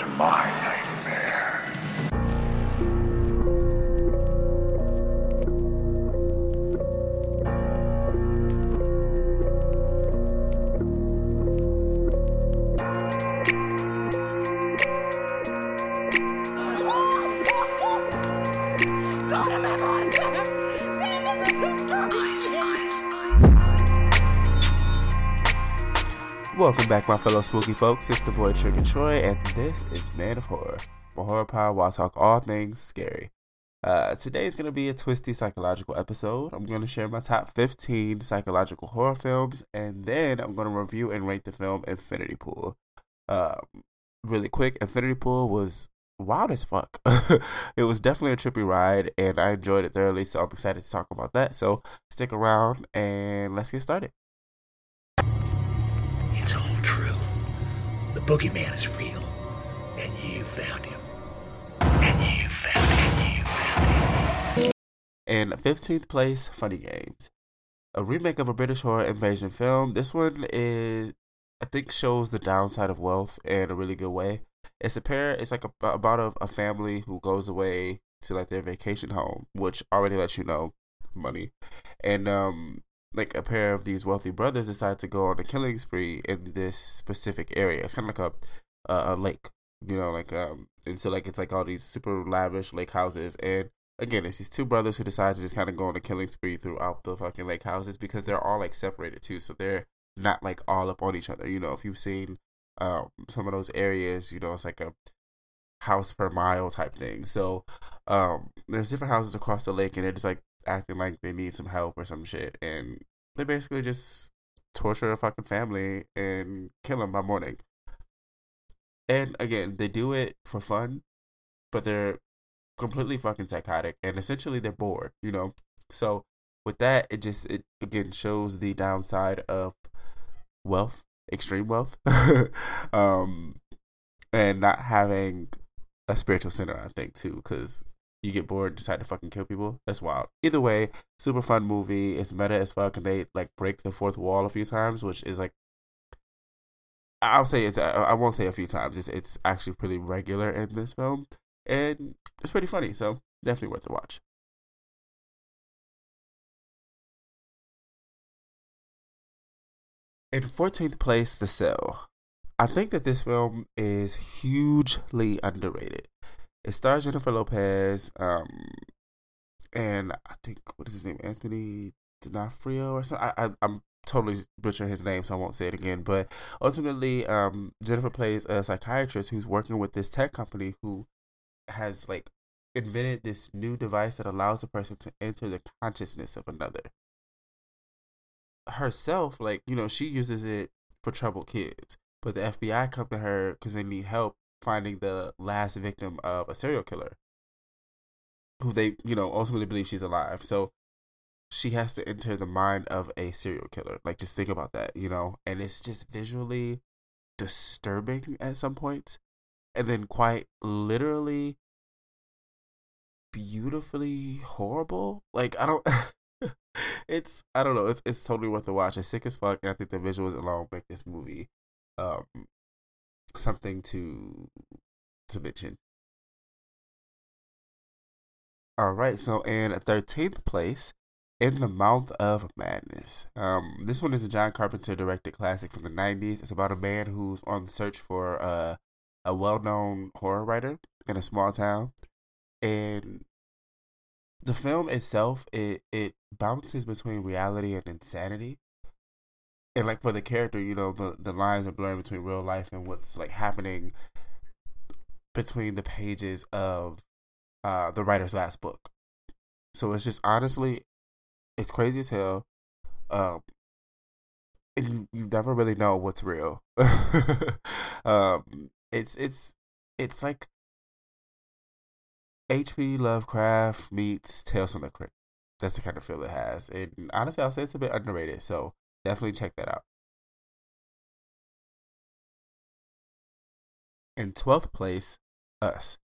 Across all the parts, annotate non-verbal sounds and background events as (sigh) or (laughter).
to my back, my fellow spooky folks. It's the boy Trick and Troy, and this is Man of Horror, a horror power while I talk all things scary. Uh, today is going to be a twisty psychological episode. I'm going to share my top 15 psychological horror films, and then I'm going to review and rate the film Infinity Pool. Um, really quick, Infinity Pool was wild as fuck. (laughs) it was definitely a trippy ride, and I enjoyed it thoroughly, so I'm excited to talk about that. So stick around, and let's get started. Boogeyman is real. And you found him. And you found him. You found him. In 15th place, Funny Games. A remake of a British horror invasion film. This one is, I think, shows the downside of wealth in a really good way. It's a pair, it's like a, about a, a family who goes away to like their vacation home, which already lets you know money. And, um, like a pair of these wealthy brothers decide to go on a killing spree in this specific area. It's kind of like a, a a lake, you know, like um, and so like it's like all these super lavish lake houses, and again, it's these two brothers who decide to just kind of go on a killing spree throughout the fucking lake houses because they're all like separated too, so they're not like all up on each other. You know, if you've seen um some of those areas, you know, it's like a house per mile type thing. So um, there's different houses across the lake, and just like acting like they need some help or some shit, and they basically just torture a fucking family and kill them by morning. And again, they do it for fun, but they're completely fucking psychotic, and essentially they're bored, you know. So with that, it just it again shows the downside of wealth, extreme wealth, (laughs) um, and not having a spiritual center. I think too, because you get bored and decide to fucking kill people. That's wild. Either way, super fun movie. It's meta as fuck, and they like break the fourth wall a few times, which is like I'll say it's I won't say a few times. It's it's actually pretty regular in this film, and it's pretty funny. So definitely worth the watch. In 14th place, The Cell. I think that this film is hugely underrated. It stars Jennifer Lopez, um, and I think what is his name, Anthony D'Onofrio or something. I, I I'm totally butchering his name, so I won't say it again. But ultimately, um, Jennifer plays a psychiatrist who's working with this tech company who has like invented this new device that allows a person to enter the consciousness of another. Herself, like you know, she uses it for troubled kids, but the FBI come to her because they need help finding the last victim of a serial killer who they, you know, ultimately believe she's alive. So she has to enter the mind of a serial killer. Like, just think about that, you know? And it's just visually disturbing at some points. And then quite literally beautifully horrible. Like, I don't. (laughs) it's I don't know. It's it's totally worth the watch. It's sick as fuck, and I think the visuals alone make this movie um something to to mention. All right, so in thirteenth place, in the mouth of madness. Um, this one is a John Carpenter directed classic from the '90s. It's about a man who's on the search for uh, a well-known horror writer in a small town, and the film itself it it bounces between reality and insanity and like for the character, you know, the the lines are blurring between real life and what's like happening between the pages of uh the writer's last book. So it's just honestly, it's crazy as hell. Um, and you, you never really know what's real. (laughs) um, it's it's it's like H.P. Lovecraft meets Tales from the Crypt. That's the kind of feel it has, and honestly, I'll say it's a bit underrated. So Definitely check that out. In 12th place, Us.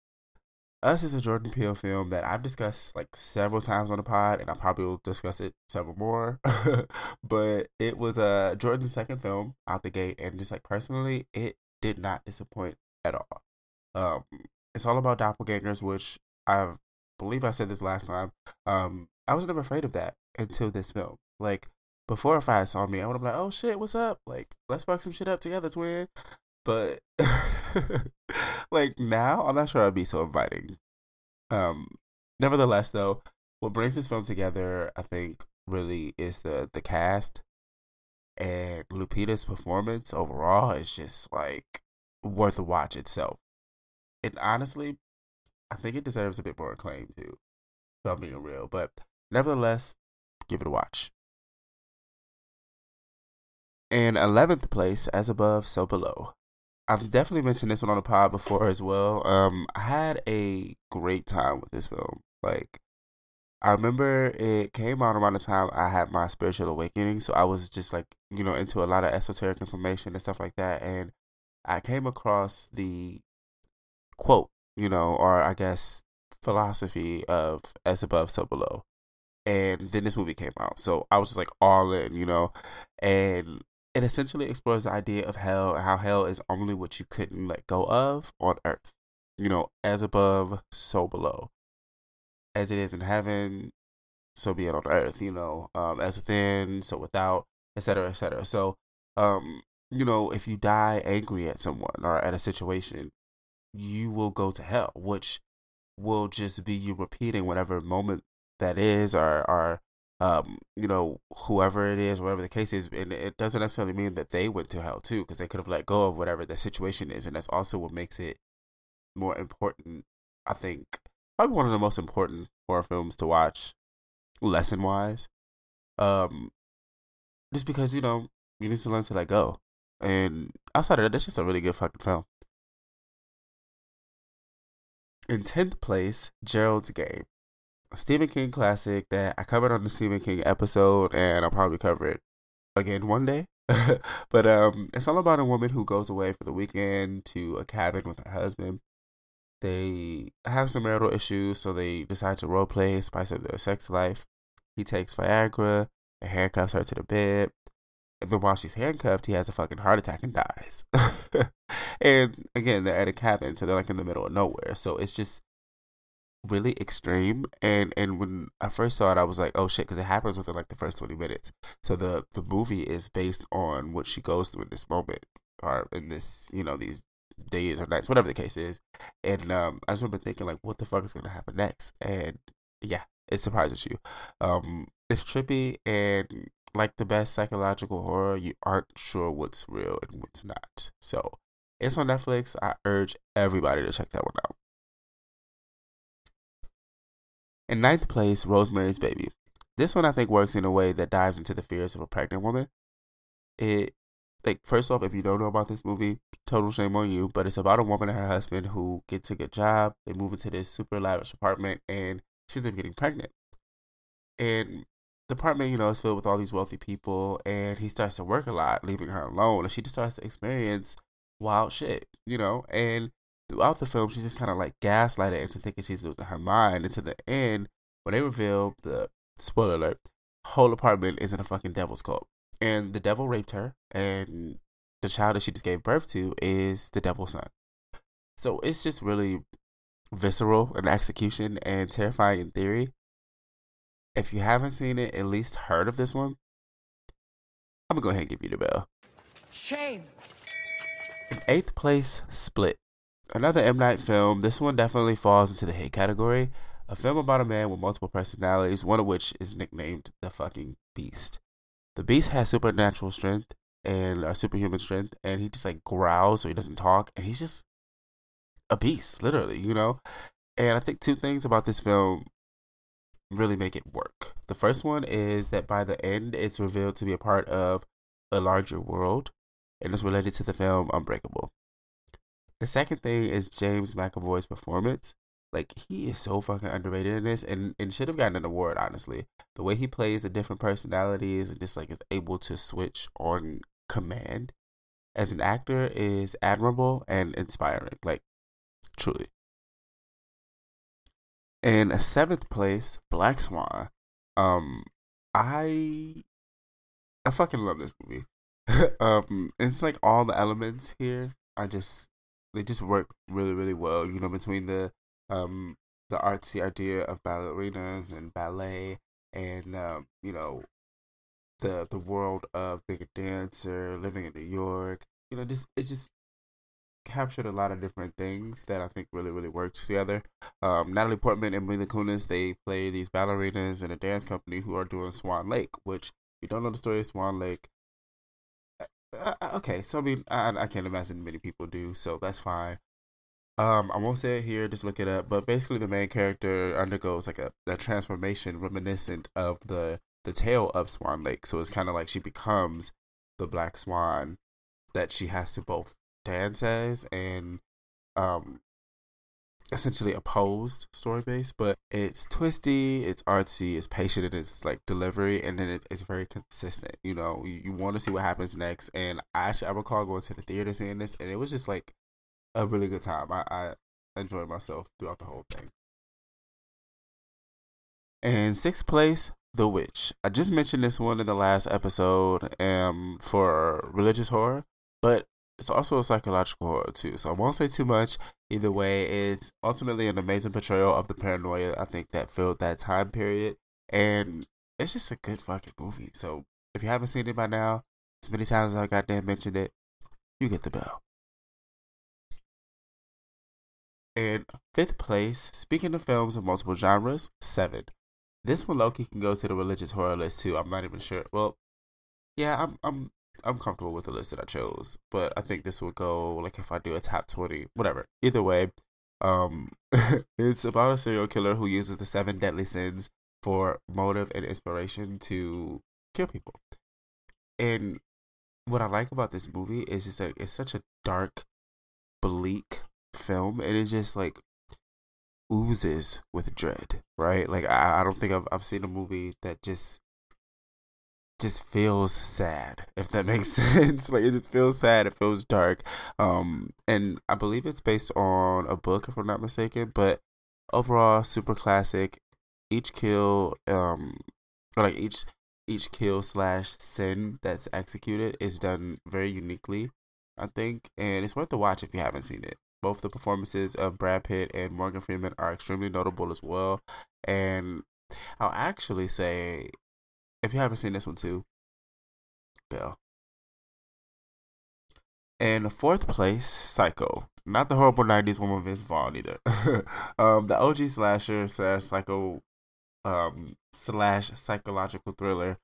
Us is a Jordan Peele film that I've discussed like several times on the pod, and I probably will discuss it several more. (laughs) but it was uh, Jordan's second film out the gate, and just like personally, it did not disappoint at all. Um, it's all about doppelgangers, which I believe I said this last time. Um, I was never afraid of that until this film. Like before, if I saw me, I would have been like, "Oh shit, what's up? Like, let's fuck some shit up together, twin." But (laughs) like now, I'm not sure I'd be so inviting. Um, nevertheless, though, what brings this film together, I think, really is the the cast and Lupita's performance overall is just like worth a watch itself. And honestly, I think it deserves a bit more acclaim too. If I'm being real, but nevertheless, give it a watch. In eleventh place, as above, so below. I've definitely mentioned this one on the pod before as well. Um, I had a great time with this film. Like, I remember it came out around the time I had my spiritual awakening, so I was just like, you know, into a lot of esoteric information and stuff like that, and I came across the quote, you know, or I guess philosophy of as above, so below. And then this movie came out. So I was just like all in, you know, and it essentially explores the idea of hell how hell is only what you couldn't let go of on earth. You know, as above, so below. As it is in heaven, so be it on earth, you know, um, as within, so without, etc., etc. So, um, you know, if you die angry at someone or at a situation, you will go to hell, which will just be you repeating whatever moment that is or or um, you know, whoever it is, whatever the case is, and it doesn't necessarily mean that they went to hell too, because they could have let go of whatever the situation is, and that's also what makes it more important. I think probably one of the most important horror films to watch, lesson wise. Um, just because you know you need to learn to let go, and outside of that, that's just a really good fucking film. In tenth place, Gerald's Game. Stephen King classic that I covered on the Stephen King episode, and I'll probably cover it again one day. (laughs) but um, it's all about a woman who goes away for the weekend to a cabin with her husband. They have some marital issues, so they decide to role play, spice up their sex life. He takes Viagra and handcuffs her to the bed. And then while she's handcuffed, he has a fucking heart attack and dies. (laughs) and again, they're at a cabin, so they're like in the middle of nowhere. So it's just really extreme and and when i first saw it i was like oh shit because it happens within like the first 20 minutes. So the the movie is based on what she goes through in this moment or in this you know these days or nights whatever the case is. And um i just remember thinking like what the fuck is gonna happen next? And yeah it surprises you. Um it's trippy and like the best psychological horror you aren't sure what's real and what's not. So it's on netflix. I urge everybody to check that one out in ninth place, Rosemary's Baby. This one I think works in a way that dives into the fears of a pregnant woman. It like first off, if you don't know about this movie, total shame on you. But it's about a woman and her husband who gets a good job. They move into this super lavish apartment, and she ends up getting pregnant. And the apartment, you know, is filled with all these wealthy people, and he starts to work a lot, leaving her alone, and she just starts to experience wild shit, you know. And throughout the film, she's just kind of like gaslighted into thinking she's losing her mind. And to the end, when they reveal the spoiler alert, whole apartment is in a fucking devil's cult, and the devil raped her, and the child that she just gave birth to is the devil's son. So it's just really visceral in execution and terrifying in theory. If you haven't seen it, at least heard of this one, I'm gonna go ahead and give you the bell. Shame. In eighth place, Split. Another M. Night film. This one definitely falls into the hate category. A film about a man with multiple personalities, one of which is nicknamed the fucking Beast. The Beast has supernatural strength and a superhuman strength, and he just like growls so he doesn't talk, and he's just a beast, literally, you know? And I think two things about this film really make it work. The first one is that by the end, it's revealed to be a part of a larger world, and it's related to the film Unbreakable. The second thing is James McAvoy's performance. Like he is so fucking underrated in this, and and should have gotten an award. Honestly, the way he plays the different personalities and just like is able to switch on command as an actor is admirable and inspiring. Like truly. In a seventh place, Black Swan. Um, I I fucking love this movie. (laughs) um, it's like all the elements here are just they just work really really well. You know, between the um the artsy idea of ballerinas and ballet, and um, you know the the world of being a dancer, living in New York. You know, just it just captured a lot of different things that I think really really worked together. Um, Natalie Portman and Mila Kunis they play these ballerinas in a dance company who are doing Swan Lake, which you don't know the story of Swan Lake. Uh, uh, okay, so I mean, I, I can't imagine many people do, so that's fine. Um, I won't say it here, just look it up. But basically, the main character undergoes like a, a transformation reminiscent of the the tale of Swan Lake. So it's kind of like she becomes the Black Swan that she has to both dance as and um essentially opposed story base, but it's twisty, it's artsy, it's patient its like delivery, and then it's, it's very consistent. You know, you, you want to see what happens next. And I actually I recall going to the theater seeing this, and it was just like a really good time. I, I enjoyed myself throughout the whole thing. And sixth place, The Witch. I just mentioned this one in the last episode um, for religious horror, but it's also a psychological horror too. So I won't say too much. Either way, it's ultimately an amazing portrayal of the paranoia I think that filled that time period. And it's just a good fucking movie. So if you haven't seen it by now, as many times as I goddamn mentioned it, you get the bell. In fifth place, speaking of films of multiple genres, Seven. This one Loki can go to the religious horror list too. I'm not even sure. Well, yeah, I'm I'm I'm comfortable with the list that I chose, but I think this would go like if I do a top twenty, whatever. Either way, um, (laughs) it's about a serial killer who uses the seven deadly sins for motive and inspiration to kill people. And what I like about this movie is just that it's such a dark, bleak film, and it just like oozes with dread, right? Like I, I don't think I've I've seen a movie that just just feels sad if that (laughs) makes sense. Like it just feels sad it feels dark. Um and i believe it's based on a book if i'm not mistaken but overall super classic. Each kill um like each each kill slash sin that's executed is done very uniquely i think. And it's worth the watch if you haven't seen it. Both the performances of brad pitt and morgan freeman are extremely notable as well. And i'll actually say if you haven't seen this one too. In the fourth place, Psycho. Not the horrible '90s one with Vince Vaughn either. (laughs) um, the OG slasher slash psycho um, slash psychological thriller.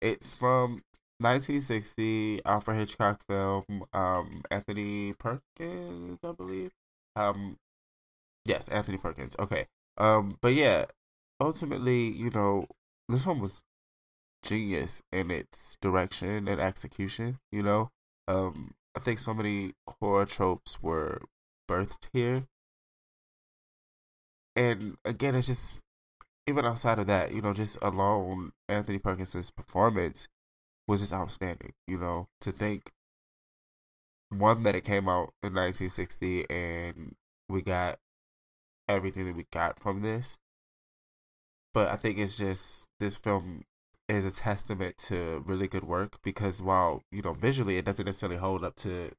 It's from 1960 Alfred Hitchcock film. Um, Anthony Perkins, I believe. Um, yes, Anthony Perkins. Okay. Um, but yeah, ultimately, you know, this one was genius in its direction and execution. You know, um, I think so many horror tropes were birthed here, and again, it's just even outside of that, you know, just alone, Anthony Perkins's performance was just outstanding. You know, to think one that it came out in 1960 and we got everything that we got from this. But I think it's just this film is a testament to really good work because while you know visually it doesn't necessarily hold up to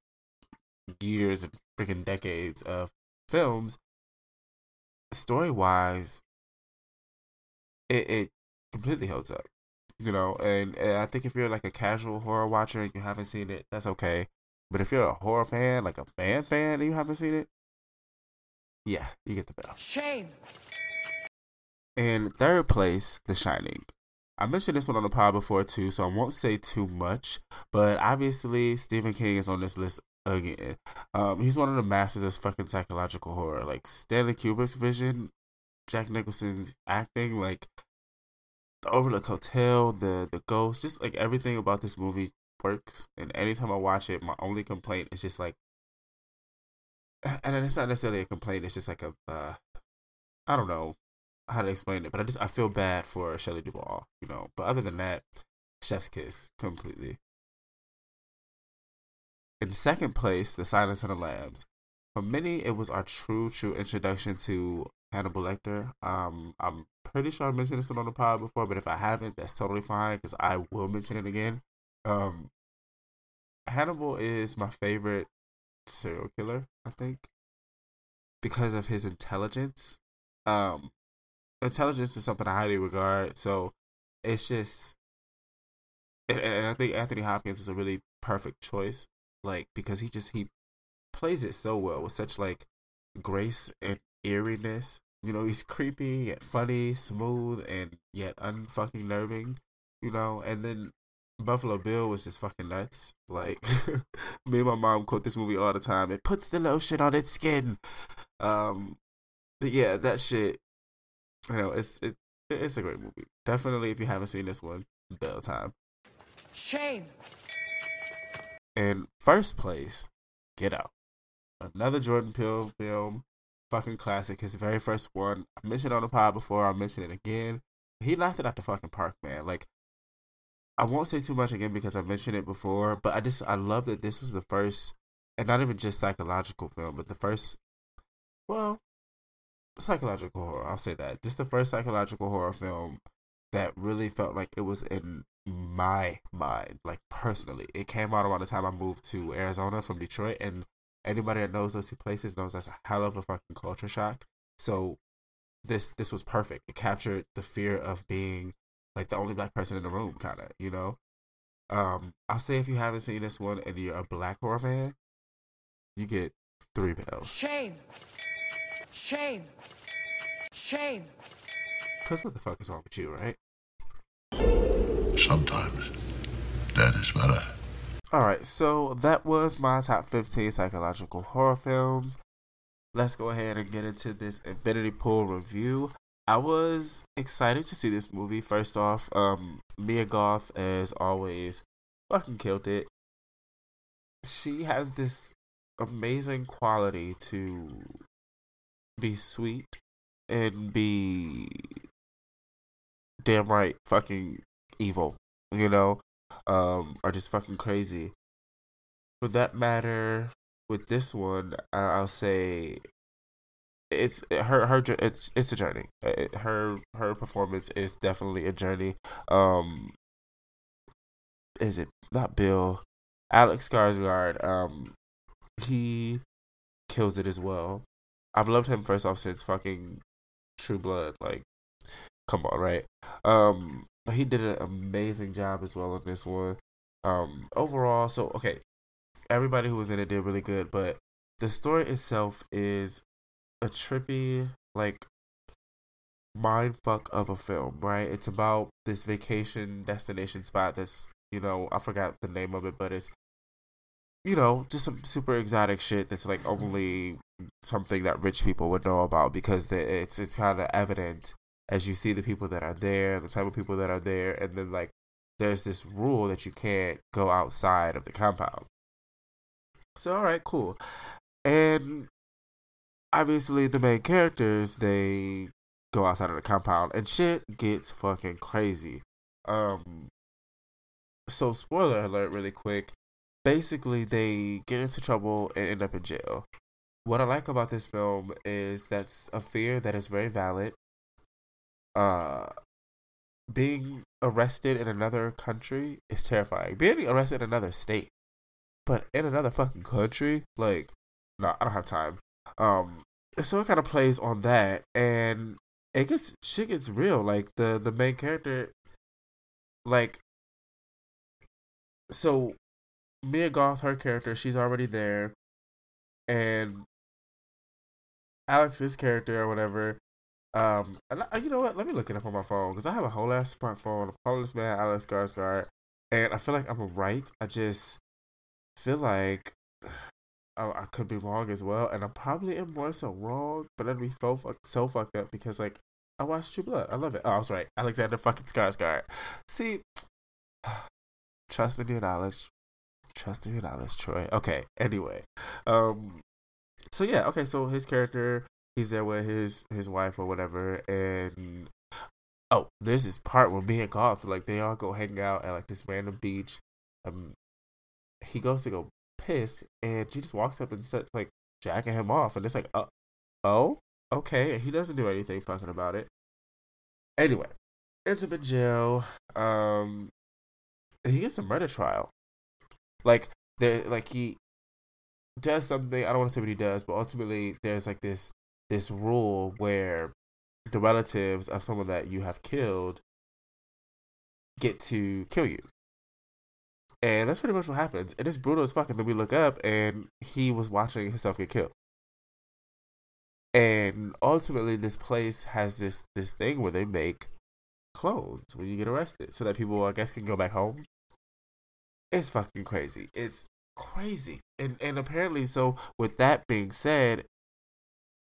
years and freaking decades of films story wise it, it completely holds up you know? And, and i think if you're like a casual horror watcher and you haven't seen it that's okay. But if you're a horror fan like a fan fan and you haven't seen it yeah you get the bell. Shame. in third place the shining I mentioned this one on the pod before too, so I won't say too much. But obviously, Stephen King is on this list again. Um, he's one of the masters of fucking psychological horror. Like Stanley Kubrick's vision, Jack Nicholson's acting, like the Overlook Hotel, the the ghost, just like everything about this movie works. And anytime I watch it, my only complaint is just like, and it's not necessarily a complaint. It's just like a, uh, I don't know, how to explain it, but I just I feel bad for Shelley Duvall, you know. But other than that, Chef's Kiss completely. In second place, The Silence of the Lambs. For many, it was our true, true introduction to Hannibal Lecter. Um, I'm pretty sure I mentioned this on the pod before, but if I haven't, that's totally fine because I will mention it again. Um, Hannibal is my favorite serial killer. I think because of his intelligence. Um, intelligence is something I highly regard. So it's just, and, and I think Anthony Hopkins was a really perfect choice. Like because he just he plays it so well with such like grace and eeriness. You know, he's creepy yet funny, smooth and yet unfucking nerving. You know, and then Buffalo Bill was just fucking nuts. Like (laughs) me and my mom quote this movie all the time. It puts the lotion on its skin. Um, yeah, that shit. You know, it's it, it's a great movie. Definitely, if you haven't seen this one, Bell time. Shame. In first place, Get Out. Another Jordan Peele film, fucking classic. His very first one. I mentioned on the pod before. I'll mention it again. He knocked it out the fucking park, man. Like, I won't say too much again because I mentioned it before, but I just I love that this was the first, and not even just psychological film, but the first, well, psychological horror. I'll say that. Just the first psychological horror film that really felt like it was in my mind, like personally. It came out around the time I moved to Arizona from Detroit, and anybody that knows those two places knows that's a hell of a fucking culture shock. So this this was perfect. It captured the fear of being like the only black person in the room, kind of, you know. Um, I'll say if you haven't seen this one and you're a black horror fan, you get three bells. Shame. Shame. Shame. Cause what the fuck is wrong with you, right? Sometimes that is better. All right, so that was my top 15 psychological horror films. Let's go ahead and get into this Infinity Pool review. I was excited to see this movie. First off, um, Mia Goth, as always, fucking killed it. She has this amazing quality to be sweet and be damn right fucking evil, you know, um, or just fucking crazy. For that matter, with this one, I'll say it's her her it's it's a journey. Her her performance is definitely a journey. Um, is it not Bill? Alex Skarsgård. Um, he kills it as well. I've loved him first off since fucking True Blood. Like, come on, right? Um, but he did an amazing job as well in this one. Um, overall, so okay, everybody who was in it did really good, but the story itself is a trippy, like, mind fuck of a film, right? It's about this vacation destination spot that's, you know, I forgot the name of it, but it's, you know, just some super exotic shit that's like only something that rich people would know about because it's it's kind of evident as you see the people that are there, the type of people that are there, and then like there's this rule that you can't go outside of the compound. So all right, cool. And obviously the main characters they go outside of the compound and shit gets fucking crazy. Um so spoiler alert really quick. Basically they get into trouble and end up in jail. What I like about this film is that's a fear that is very valid. Uh being arrested in another country is terrifying. Being arrested in another state. But in another fucking country, like no, nah, I don't have time. Um, so it kind of plays on that, and it gets shit gets real. Like the the main character, like, so Mia Goth, her character, she's already there, and Alex's character or whatever. Um, I, you know what? Let me look it up on my phone because I have a whole ass smartphone. I'm calling this man Alex Skarsgård, and I feel like I'm right. I just feel like (sighs) I, I could be wrong as well, and I probably am more so wrong, but then we so fuck, so fucked up because like I watched True Blood. I love it. Oh, I was right. Alexander fucking Skarsgård. See, (sighs) trust in your knowledge. Trust in your knowledge, Troy. Okay. Anyway, um, so yeah. Okay. So his character, he's there with his his wife or whatever, and oh, there's this part where Mia Goth like they all go hang out at like this random beach. Um, he goes to go piss, and she just walks up and starts like jacking him off, and it's like, uh, oh, okay, and he doesn't do anything fucking about it. Anyway, ends up in jail. Um, he gets a murder trial. Like there, like he, does something. I don't want to say what he does, but ultimately there's like this this rule where the relatives of someone that you have killed get to kill you. And that's pretty much what happens. And it's brutal as fuck. And then we look up and he was watching himself get killed. And ultimately this place has this this thing where they make clones when you get arrested. So that people I guess can go back home. It's fucking crazy. It's crazy. And and apparently so with that being said,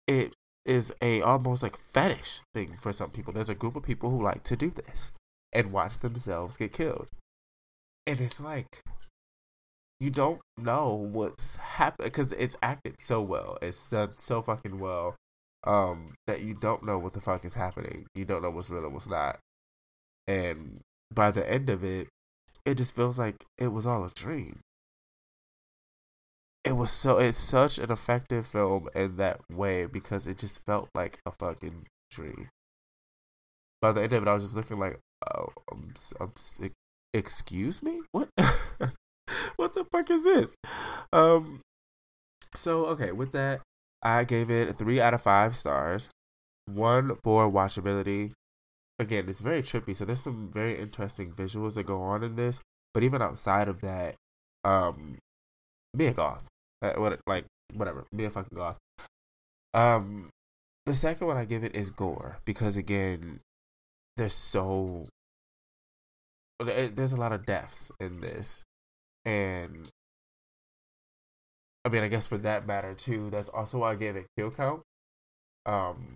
it is a almost like fetish thing for some people. There's a group of people who like to do this and watch themselves get killed. And it's like you don't know what's happening because it's acted so well. It's done so fucking well um, that you don't know what the fuck is happening. You don't know what's real and what's not. And by the end of it, it just feels like it was all a dream. It was so it's such an effective film in that way because it just felt like a fucking dream. By the end of it, I was just looking like, oh, I'm, I'm, excuse me, what, (laughs) what the fuck is this? Um, so okay, with that, I gave it three out of five stars. One for watchability. Again, it's very trippy, so there's some very interesting visuals that go on in this. But even outside of that, um, goth. Uh, what like whatever, be a fucking goth. Um, the second one I give it is gore because again, there's so there's a lot of deaths in this, and I mean, I guess for that matter too, that's also why I gave it kill count. Um,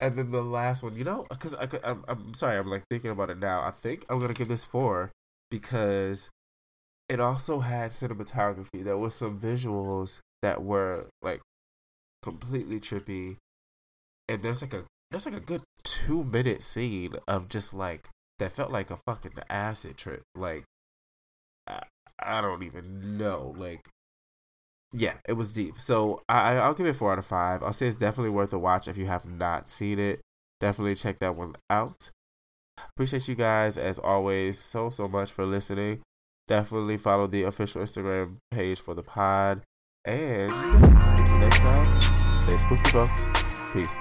and then the last one, you know, because I, I'm, I'm sorry, I'm like thinking about it now. I think I'm gonna give this four because it also had cinematography. There was some visuals that were like completely trippy, and there's like a there's like a good two minute scene of just like that felt like a fucking acid trip. Like I, I don't even know. Like yeah, it was deep. So I I'll give it four out of five. I'll say it's definitely worth a watch if you have not seen it. Definitely check that one out. Appreciate you guys as always so so much for listening. Definitely follow the official Instagram page for the pod. And until next time, stay spooky, folks. Peace.